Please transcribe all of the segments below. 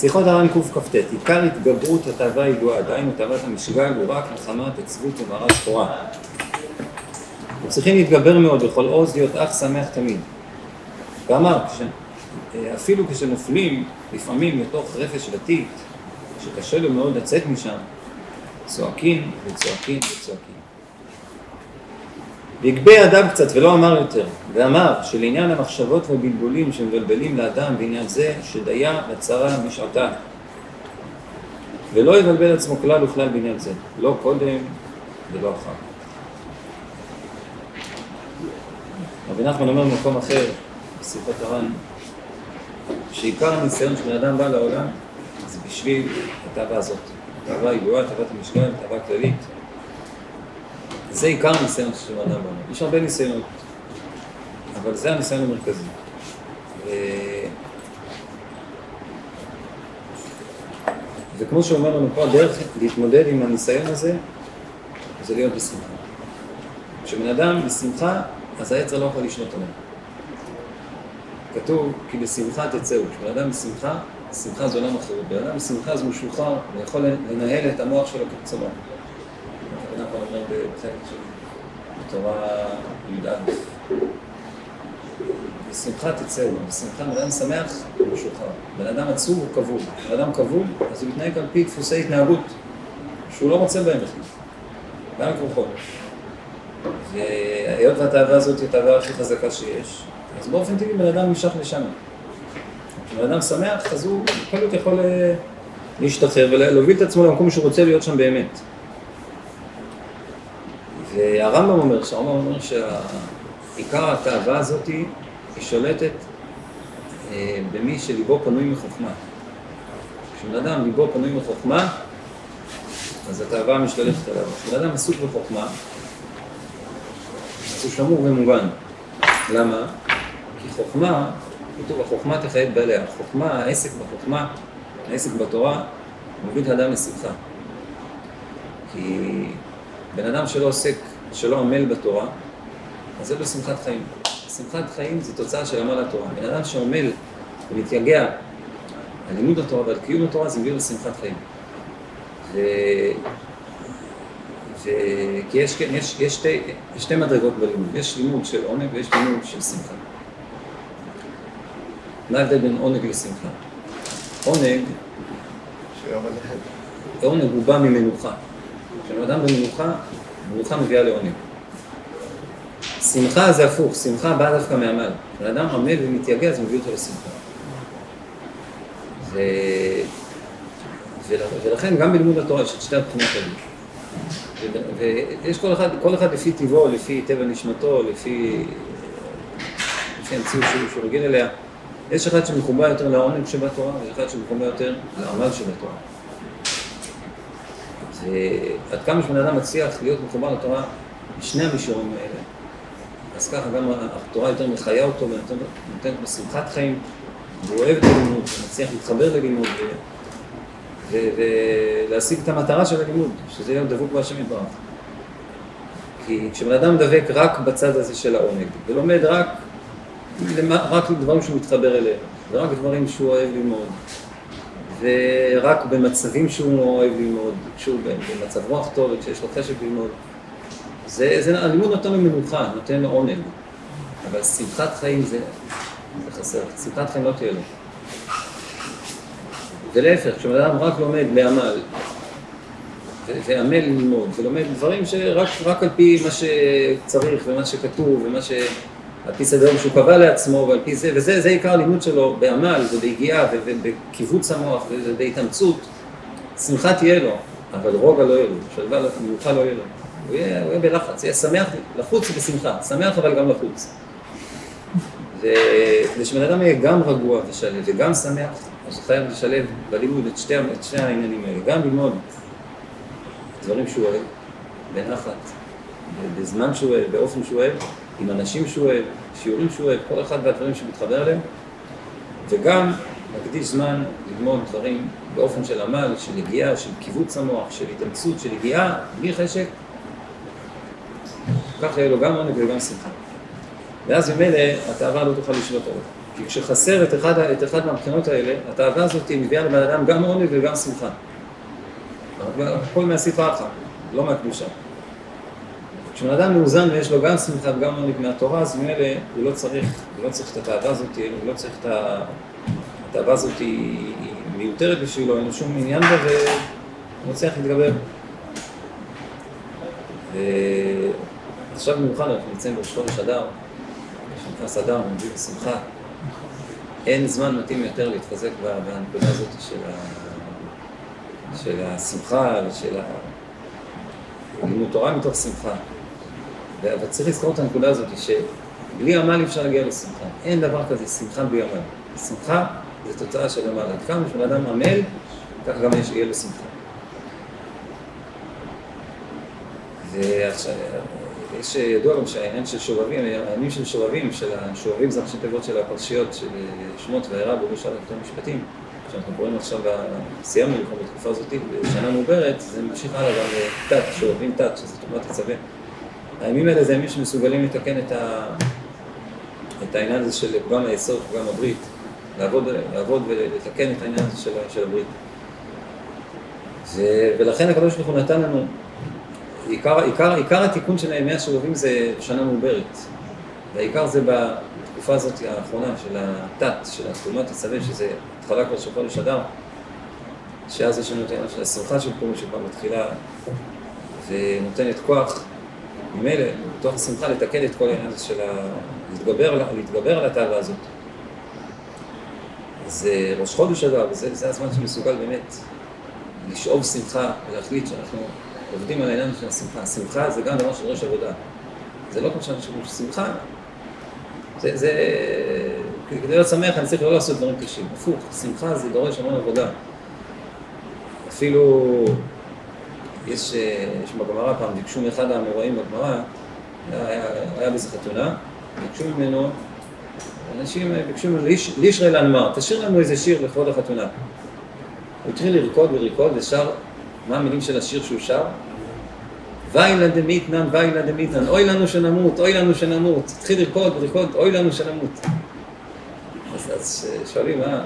שיחות הר"ן קכ"ט, עיקר התגברות התאווה הידועה, דהיינו תאוות המשגל הוא רק מחמת עצבות ומרה שחורה. צריכים להתגבר מאוד בכל עוז להיות אך שמח תמיד. ואמר, אפילו כשנופלים לפעמים לתוך רפש ותית, שקשה לו מאוד לצאת משם, צועקים וצועקים וצועקים. והגבה אדם קצת ולא אמר יותר, ואמר שלעניין המחשבות והבלבולים שמבלבלים לאדם בעניין זה, שדיה לצרה משעתה. ולא יבלבל עצמו כלל וכלל בעניין זה, לא קודם ולא אחר. רבי נחמן אומר במקום אחר, בשיחות הר"ן, שעיקר הניסיון שבן אדם בא לעולם זה בשביל התאווה הזאת. התאווה הידועה, תאוות המשכן, תאווה כללית. זה עיקר הניסיון של אדם בעולם. יש הרבה ניסיונות, אבל זה הניסיון המרכזי. ו... וכמו שאומר לנו פה, הדרך להתמודד עם הניסיון הזה, זה להיות בשמחה. כשבן אדם בשמחה, אז היצר לא יכול לשלוט עליו. כתוב, כי בשמחה תצאו. כשבן אדם בשמחה, שמחה זה עולם אחר. בן אדם בשמחה זה משוחרר, ויכול לנהל את המוח שלו כרצונו. של בתורה י"א. בשמחה תצאו, בשמחה בן אדם שמח משוחרר. בן אדם עצוב הוא כבול. בן אדם כבול, אז הוא מתנהג על פי דפוסי התנהגות שהוא לא רוצה בהם בכלל. גם כרוכות. והיות והתאווה הזאת היא התאווה הכי חזקה שיש, אז באופן טבעי בן אדם נמשך לשם. כשבן אדם שמח, אז הוא בקלות יכול אה, להשתחרר ולהוביל את עצמו למקום שהוא רוצה להיות שם באמת. והרמב"ם אומר, שהרמב"ם אומר שעיקר התאווה הזאת היא שולטת אה, במי שליבו פנוי מחוכמה. כשבן אדם ליבו פנוי מחוכמה, אז התאווה משתלטת עליו. כשבן אדם עסוק בחוכמה, אז הוא שמור ומוגן. למה? כי חוכמה, כתוב, החוכמה תחייב בעליה. חוכמה, העסק בחוכמה, העסק בתורה, מוביל את האדם לשמחה. כי בן אדם שלא עוסק, שלא עמל בתורה, אז זה בשמחת חיים. שמחת חיים זה תוצאה של עמל התורה. בן אדם שעמל ומתייגע על לימוד התורה ועל קיום התורה, זה מביא לשמחת חיים. ו... ו... כי יש, כן, יש, יש, שתי, יש שתי מדרגות בלימוד, יש לימוד של עונג ויש לימוד של שמחה. מה ההבדל בין עונג לשמחה? עונג, עונג הוא בא ממנוחה. כשבן אדם במנוחה, מנוחה מביאה לעונג. שמחה זה הפוך, שמחה באה דווקא מעמל. כשבן אדם עמל ומתייגע, זה מביא אותו לשמחה. ו... ולכן גם בלימוד התורה יש את שתי הבחינות האלה. ויש כל אחד, כל אחד לפי טבעו, לפי טבע נשמתו, לפי, לפי המציאות שהוא רגיל אליה. יש אחד שמחובר יותר לעונג שבתורה, ויש אחד שמחובר יותר לעמל שבתורה. ועד כמה שבן אדם מצליח להיות מחובר לתורה בשני המישורים האלה, אז ככה גם התורה יותר מחיה אותו ונותנת לו שמחת חיים, והוא אוהב את הלימוד, ומצליח להתחבר ללימוד ולהשיג את המטרה של הלימוד, שזה להיות דבוק בהשם יתברך. כי כשבן אדם דבק רק בצד הזה של העונג, ולומד רק, רק דברים שהוא מתחבר אליהם, ורק דברים שהוא אוהב ללמוד, ורק במצבים שהוא אוהב ללמוד, כשהוא במצב רוח טוב וכשיש לו חשק ללמוד, זה, זה, הלימוד נותן לו מנוחה, נותן לו עונג, אבל שמחת חיים זה, זה חסר, שמחת חיים לא תהיה לו. ולהפך, כשבן אדם רק לומד בעמל, ועמל ללמוד, ולומד דברים שרק על פי מה שצריך ומה שכתוב ומה ש... על פי סדר שהוא קבע לעצמו ועל פי זה, וזה עיקר הלימוד שלו בעמל וביגיעה ובקיבוץ המוח ובהתאמצות, שמחה תהיה לו, אבל רוגע לא יהיה לו, שלווה מנוחה לא יהיה לו. הוא יהיה, הוא יהיה בלחץ, יהיה שמח, לחוץ בשמחה, שמח אבל גם לחוץ. וכדי שבן אדם יהיה גם רגוע ושלב וגם שמח, אז הוא חייב לשלב בלימוד את שתי, את שני העניינים האלה, גם ללמוד דברים שהוא אוהב, בנחת, בזמן שהוא אוהב, באופן שהוא אוהב, עם אנשים שהוא אוהב, שיעורים שהוא אוהב, כל אחד והדברים שמתחבר אליהם, וגם להקדיש זמן ללמוד דברים באופן של עמל, של יגיעה, של קיבוץ המוח, של התאמצות, של יגיעה, בלי חשק, כך יהיה לו גם עונג וגם שמחה. ואז ממילא התאווה לא תוכל לשלוט עליו. כי כשחסר את אחד, את אחד מהבחינות האלה, התאווה הזאת מביאה לבן אדם גם עונג וגם שמחה. הכל מהספרה אחת, לא מהקדושה. כשבן אדם מאוזן ויש לו גם שמחה וגם עונג מהתורה, אז ממילא הוא לא צריך, הוא לא צריך את התאווה הזאת, הוא לא צריך את ה... התאווה הזאת היא, מיותרת בשבילו, אין לו שום עניין בה והוא מצליח להתגבר. ועכשיו במיוחד אנחנו נמצאים בראש חודש אדר, כשנכנס אדר, מביא בשמחה. אין זמן מתאים יותר להתחזק בנקודה הזאת של, ה... של השמחה ושל ה... לימוד תורה מתוך שמחה. אבל צריך לזכור את הנקודה הזאת, שבלי עמל אפשר להגיע לשמחה. אין דבר כזה שמחה בלי עמל. שמחה זה תוצאה של עמל. עד כמה שבן אדם עמל, ככה גם יהיה לו שמחה. ועכשיו, יש ידוע גם שהעניין של שובבים, הימים של שובבים, של השובבים זה ראשי תיבות של הפרשיות של שמות והערה על הכתוב המשפטים, שאנחנו קוראים עכשיו, סיימנו לקרוא בתקופה הזאת, בשנה מעוברת, זה ממשיך הלאה גם לתת, שובבים תת, שזה תרומת תצווה. הימים האלה זה ימים שמסוגלים לתקן את, ה... את העניין הזה של פגם היסוד, פגם הברית, לעבוד, לעבוד ולתקן את העניין הזה של, של הברית. ו... ולכן הקדוש ברוך הוא נתן לנו עיקר, עיקר, עיקר התיקון של הימי השובבים זה שנה מעוברת. והעיקר זה בתקופה הזאת האחרונה של התת, של התרומת תצווה, שזה התחלה כבר של חודש אדר, שאז יש לנו את העניין של השמחה של פורים שכבר מתחילה ונותנת כוח, ממילא, בתוך השמחה לתקן את כל העניין הזה של ה... להתגבר, להתגבר על התאווה הזאת. זה ראש חודש אדר, וזה הזמן שמסוגל באמת לשאוב שמחה ולהחליט שאנחנו עובדים על העניין של השמחה. שמחה זה גם דבר שדורש עבודה. זה לא כמו שאנשים אומרים שמחה, זה, זה... כדי להיות שמח אני צריך לא לעשות דברים קשים. הפוך, שמחה זה דורש המון עבודה. אפילו יש, יש בגמרא פעם, ביקשו מאחד האמוראים בגמרא, היה, היה באיזה חתונה, ביקשו ממנו, אנשים ביקשו ממנו, לישרי לנמר, תשאיר לנו איזה שיר לכבוד החתונה. הוא התחיל לרקוד ולרקוד ושר מה המילים של השיר שהוא שר? ויילה דמיתנן, ויילה דמיתנן, אוי לנו שנמות, אוי לנו שנמות. התחיל לרקוד ולרקוד, אוי לנו שנמות. אז, אז שואלים, מה?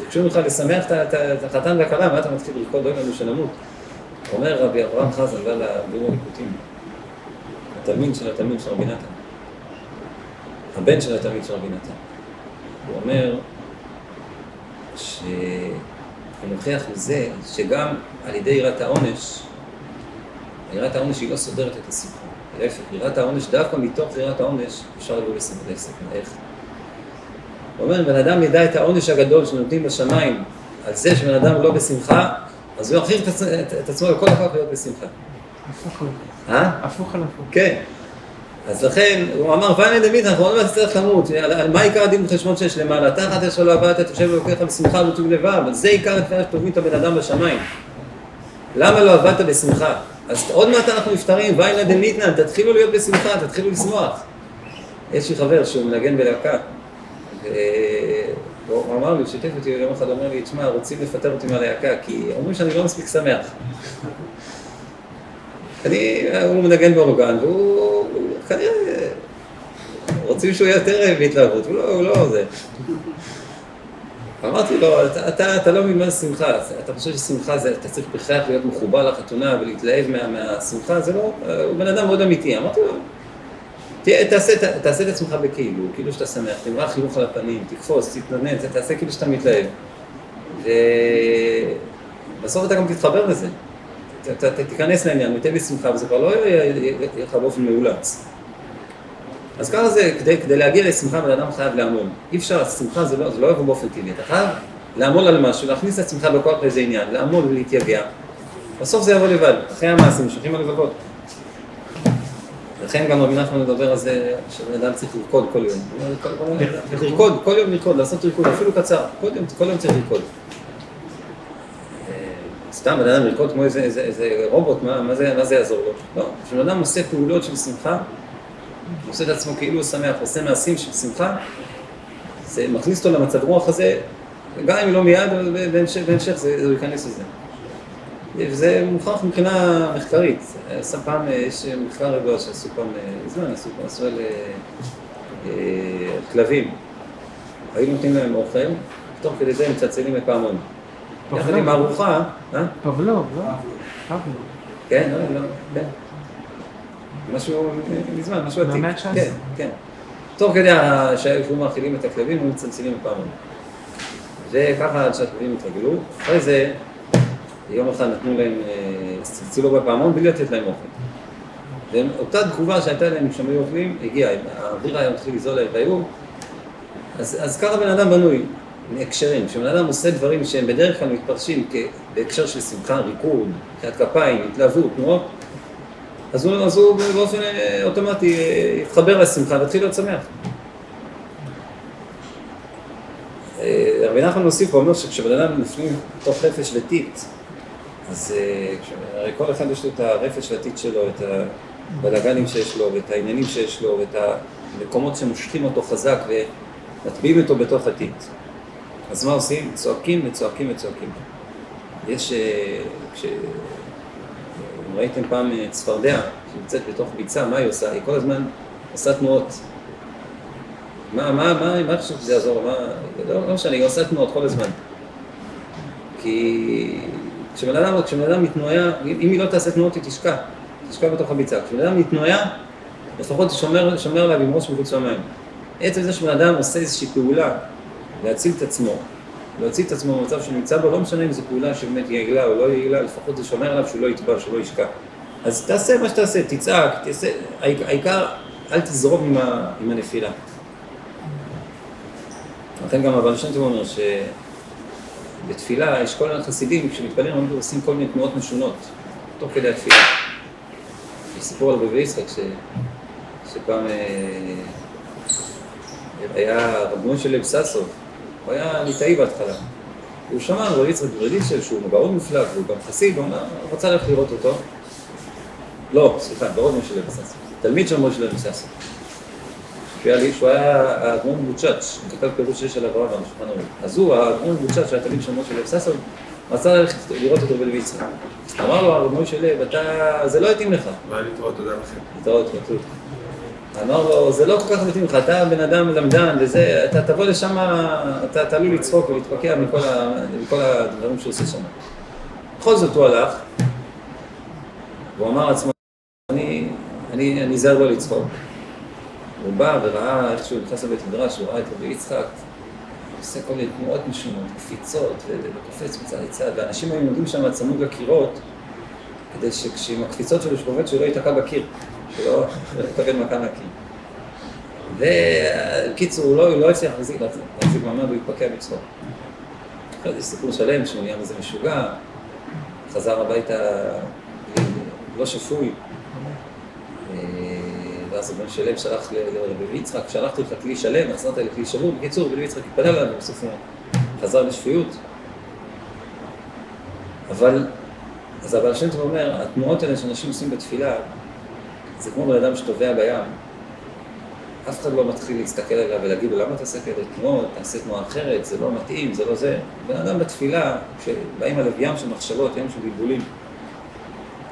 ביקשו ממך לשמח את החתן והכלה, מה אתה מתחיל לרקוד, אוי לנו שנמות? אומר רבי אברהם חזן, ועל הביאור הליקוטים, התלמיד של התלמיד של רבי נתן, הבן של התלמיד של רבי נתן, הוא אומר ש... הוא מוכיח לזה שגם על ידי יראת העונש, יראת העונש היא לא סודרת את הסיפור. להפך, יראת העונש, דווקא מתוך יראת העונש, אפשר לבוא לשמחת עסק. איך? הוא אומר, אם בן אדם ידע את העונש הגדול שנותנים בשמיים על זה שבן אדם לא בשמחה, אז הוא יכריח את עצמו לכל הכוח להיות בשמחה. הפוך על הפוך. אה? הפוך על הפוך. כן. אז לכן, הוא אמר, ואני דמית, אנחנו עוד מעט נצטרך למות, על מה עיקר הדין וחשבון שיש למעלה? תחת אש לא עבדת, תושב ולוקח בשמחה וטוב לבב, אז זה עיקר התפילה שטובים את הבן אדם בשמיים. למה לא עבדת בשמחה? אז עוד מעט אנחנו נפטרים, ואינה דמיתנן, תתחילו להיות בשמחה, תתחילו לשמוח. יש לי חבר שהוא מנגן בלהקה, והוא אמר לי, שיתף אותי, יום אחד אומר לי, תשמע, רוצים לפטר אותי מהלהקה, כי אומרים שאני לא מספיק שמח. אני, הוא מנגן באורגן, והוא כנראה רוצים שהוא יהיה יותר בהתלהבות, הוא לא, הוא לא זה. אמרתי לו, אתה, אתה, אתה לא מבין שמחה, אתה חושב ששמחה זה, אתה צריך בכלל להיות מחובר לחתונה ולהתלהב מה, מהשמחה, זה לא, הוא בן אדם מאוד אמיתי. אמרתי לו, תעשה, תעשה את עצמך בכאילו, כאילו שאתה שמח, תמרח חיוך על הפנים, תקפוץ, תתנדנד, תעשה כאילו שאתה מתלהב. ובסוף אתה גם תתחבר לזה. אתה תיכנס לעניין, מתן בשמחה, וזה כבר לא יהיה לך באופן מאולץ. אז ככה זה, כדי, כדי להגיע לשמחה בן אדם חייב לעמול. אי אפשר, שמחה זה לא, זה לא יבוא באופן טבעי, אתה חייב לעמול על משהו, להכניס את עצמך בכוח לאיזה עניין, לעמול ולהתייגע. בסוף זה יבוא לבד, אחרי המעשים, שולחים הלבבות. לכן גם רבי נחמן מדבר על זה, שבן אדם צריך לרקוד כל יום. לרקוד, כל יום לרקוד, לעשות ריקוד, אפילו קצר, כל יום, צריך לרקוד. סתם בן אדם לרקוד כמו איזה, רובוט, מה, זה, יעזור לו? לא, כשבן אדם עושה פעולות של שמחה, הוא עושה את עצמו כאילו הוא שמח, עושה מעשים של שמחה, זה מכניס אותו למצב רוח הזה, גם אם לא מיד, בהמשך, זה ייכנס לזה. וזה מוכרח מבחינה מחקרית. עשה פעם, יש מחקר רגוע שעשו פעם, מזמן עשו פעם, עשו על אה, כלבים. היו נותנים להם אוכל, תוך כדי זה הם מצלצלים בפעמון. יחד עם הארוחה, אה? פבלוב, לא? פבלוב. כן, לא, לא, כן. משהו מזמן, משהו עתיק. מהמאה ה-19. כן, כן. תוך כדי שהיו מאכילים את הכלבים, הם מצלצלים בפעמון. וככה עד שהכלבים התרגלו. אחרי זה, יום אחד נתנו להם, אה, צלצלו בפעמון בלי לתת להם אוכל. ואותה תגובה שהייתה להם כשהם היו אוכלים, הגיעה, האוויר היה מתחיל לזול להם והיו. אז, אז ככה בן אדם בנוי, מהקשרים. כשבן אדם עושה דברים שהם בדרך כלל מתפרשים בהקשר של שמחה, ריקוד, מחיאת כפיים, התלהבות, תנועות, אז הוא, אז הוא באופן אה, אוטומטי אה, יתחבר לשמחה ויתחיל להיות שמח. אה, רבי נחמן מוסיף ואומר שכשבן אדם נופלים בתוך רפש וטיט, אז אה, הרי כל אחד יש לו את הרפש והטיט שלו, את הבלאגנים שיש לו, ואת העניינים שיש לו, ואת המקומות שמושכים אותו חזק ומטביעים אותו בתוך הטיט. אז מה עושים? צועקים וצועקים וצועקים. יש, אה, כש... אם ראיתם פעם אה, צפרדע שנמצאת בתוך ביצה, מה היא עושה? היא כל הזמן עושה תנועות. מה, מה, מה, מה חושב שזה יעזור? מה, לא, לא משנה, היא עושה תנועות כל הזמן. כי כשבן אדם, כשבן אדם מתנועע, אם היא לא תעשה תנועות היא תשקע, תשקע בתוך הביצה. כשבן אדם מתנועע, לפחות שומר, שומר עליו עם ראש מחוץ למים. עצם זה שבן אדם עושה איזושהי פעולה להציל את עצמו, להוציא את עצמו במצב שהוא נמצא בו, לא משנה אם זו פעולה שבאמת יעילה או לא יעילה, לפחות זה שומר עליו שהוא לא יטבע, שהוא לא ישקע. אז תעשה מה שתעשה, תצעק, תעשה, העיקר- אל תזרום עם, ה, עם הנפילה. לכן גם טוב אומר שבתפילה יש כל מיני חסידים, כשמתפללים הם עושים כל מיני תנועות משונות, תוך כדי התפילה. יש סיפור על רבי יצחק ש... שפעם אה, היה רב משה לב ססוב, הוא היה ליטאי בהתחלה. הוא שמע על רבי יצחק ברדיצ'ל שהוא גאון מופלג, והוא גם חסיד, הוא אמר, רצה ללכת לראות אותו. לא, סליחה, גאון משה לב ססוב, תלמיד של משה לב ססוב. היה לי, שהוא היה האדמון בוצ'אץ', הוא כתב פירוש שיש עליו רב על השולחן ערוך. אז הוא, האדמון בוצ'אץ', שהיה תלמיד של משה לב ססוב, רצה ללכת לראות אותו בלוי יצחק. אמר לו הרב משה לב, אתה, זה לא התאים לך. מה להתראות, תודה לכם. להתראות, חתול. אמר לו, זה לא כל כך מתאים לך, אתה בן אדם למדן וזה, אתה תבוא לשם, אתה עלול לצחוק ולהתפקע מכל הדברים שהוא עושה שם. בכל זאת הוא הלך, והוא אמר לעצמו, אני, אני, אני זר לא לצחוק. הוא בא וראה איך שהוא נכנס לבית מדרש, הוא ראה את רבי יצחק, עושה כל מיני תנועות משונות, קפיצות, וקופץ מצד לצד, ואנשים היו עומדים שם צמוד לקירות, כדי שכשעם הקפיצות שלו שקופץ שהוא לא ייתקע בקיר, שלא לא יקבל מכה מהקיר. וקיצור, הוא לא, הוא לא הצליח להחזיק להחזיק מעמד, הוא התפקע בצחוק. אחרי זה סיפור שלם שהוא נהיה מזה משוגע, חזר הביתה לא שפוי. ואז הבן שלם שלח לרבי יצחק, שלחתי לך כלי שלם, החזרת לי כלי שבור. בקיצור, רבי יצחק התפלל עליו, ובסוף הוא חזר לשפיות. אבל, אז הבעל שם טוב אומר, התנועות האלה שאנשים עושים בתפילה, זה כמו בן אדם שטובע בים. אף אחד לא מתחיל להסתכל עליו ולהגיד לו, למה אתה עושה כאלה תנועות, תעשה תנועה אחרת, זה לא מתאים, זה לא זה. בן אדם בתפילה, כשבאים עליו ים של מחשבות, ים של בלבולים,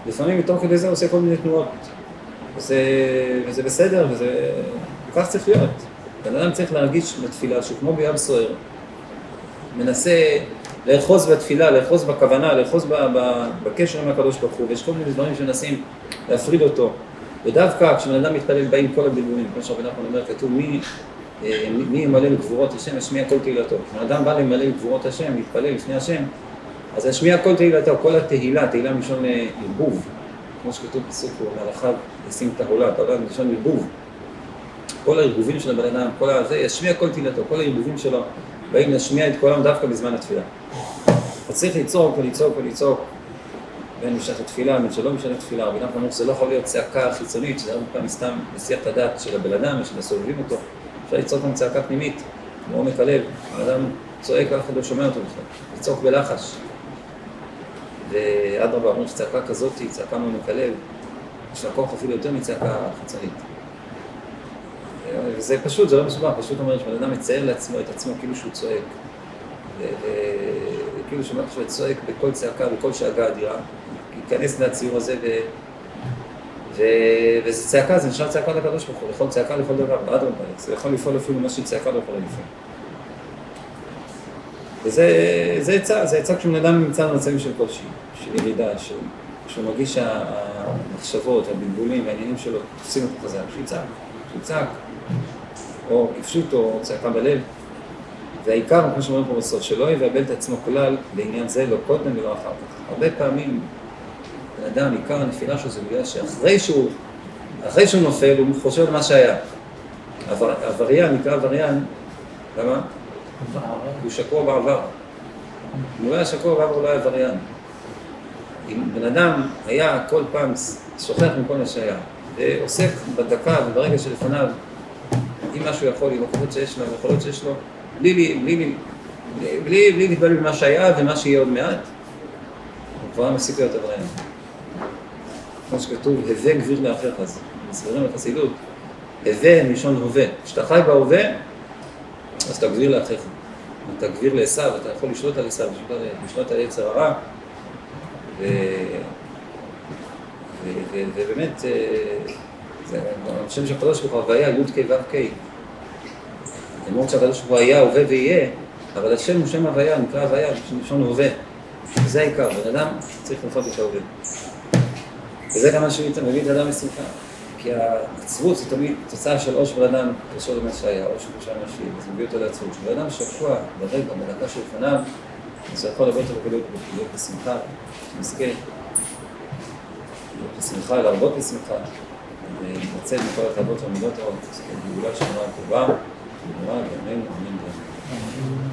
לפעמים מתוך כדי זה עושה כל מיני תנועות. וזה, וזה בסדר, וזה... וכך צריך להיות. בן אדם צריך להרגיש בתפילה שכמו בים סוער, מנסה לאחוז בתפילה, לאחוז בכוונה, לאחוז ב, ב, בקשר עם הקדוש ברוך הוא, ויש כל מיני דברים שמנסים להפריד אותו. ודווקא כשבן אדם מתפלל באים כל הבלבולים, כמו שרבי נחמן אומר, כתוב מי, אה, מי מי ימלא לגבורות השם, ישמיע כל תהילתו. כשבן אדם בא למלא לגבורות השם, להתפלל לפני השם, אז ישמיע כל תהילתו, כל התהילה, תהילה מלשון אה, ערבוב, כמו שכתוב פסוק פה, מלאכיו ישים את העולה, את העולה מלשון ערבוב. כל הערבובים של הבן אדם, כל הזה, ישמיע כל תהילתו, כל הערבובים שלו, באים להשמיע את קולם דווקא בזמן התפילה. אז צריך לצעוק ולצעוק ולצעוק, בין בשעת התפילה, בין שלא בשעת התפילה. רבי נחמן אומר שזה לא יכול להיות צעקה חיצונית, שזה הרבה פעמים סתם מסיח את הדעת של הבן אדם ושל הסובבים אותו. אפשר לצעוק גם צעקה פנימית, מעומק הלב. בן אדם צועק, אף אחד לא שומע אותו בכלל. לצעוק בלחש. ואדרבה, אומרים שצעקה כזאת היא צעקה מעומק הלב, יש לה כוח אפילו יותר מצעקה חיצונית. וזה פשוט, זה לא מסובך, פשוט אומר שבן אדם מצייר לעצמו את עצמו כאילו שהוא צועק. כאילו שמעתי שהוא צועק בקול צעקה, בקול שאגה אדירה, להיכנס לציור הזה ו... ו... וזה צעקה, זה נשאר צעקה לקדוש ברוך הוא, לכל צעקה לכל דבר, אדרבה, זה יכול לפעול אפילו מה שצעקה לא יכולה לפעול. וזה עצה, זה עצה כשבן אדם נמצא במצבים של קושי, של ירידה. כשהוא מרגיש שהמחשבות, הבלבולים, העניינים שלו תופסים אותו חזק, שיצעק, שיצעק, או כפשוטו, או צעקה בלב. והעיקר, כמו שאומרים פה בסוף, שלא יבלבל את עצמו כלל לעניין זה, לא קודם ולא אחר כך. הרבה פעמים בן אדם, עיקר הנפילה שלו זה בגלל שאחרי שהוא, אחרי שהוא נופל, הוא חושב על מה שהיה. עבר, עבריין, נקרא עבריין, למה? הוא שקוע בעבר. אם לא היה שקוע בעבר, הוא לא היה עבריין. אם בן אדם היה כל פעם שוכח מכל מה שהיה, ועוסק בדקה וברגע שלפניו, עם מה שהוא יכול, עם הכוחות שיש לו, עם היכולות שיש לו, בלי, בלי, בלי, בלי, בלי להתבלבל במה שהיה ומה שיהיה עוד מעט, הוא כבר מפסיק להיות עבריין. כמו שכתוב, הווה גביר לאחיך, אז מסבירים בחסידות, הווה מלשון הווה. כשאתה חי בהווה, אז אתה גביר לאחיך. אתה גביר לעשו, אתה יכול לשלוט על עשו, לשלוט על יצר הרע. ו... ו... ו... ובאמת, זה, השם של הקדוש ברוך הוא הוויה, י"ק ו"ק. למרות שהקדוש ברוך הוא היה, הווה ויהיה, אבל השם הוא שם הוויה, נקרא הוויה, מלשון הווה. זה העיקר, בן אדם צריך לחיות את ההווה. וזה גם מה שמביא את האדם לשמחה. כי העצבות זה תמיד תוצאה של או שבן אדם קשור למה שהיה, או קשור למה שיהיה, וזה מביא אותו לעצבות. כשבן אדם שקוע ברגע, בדקה שלפניו, הוא יכול הרבה יותר בקלות להיות בשמחה, שנזכה להיות בשמחה, להרבות בשמחה, ולהתנצל מכל התאוות והמידות הרעות, בגלל שמרה טובה, במהרה בימינו, אמן ואמן.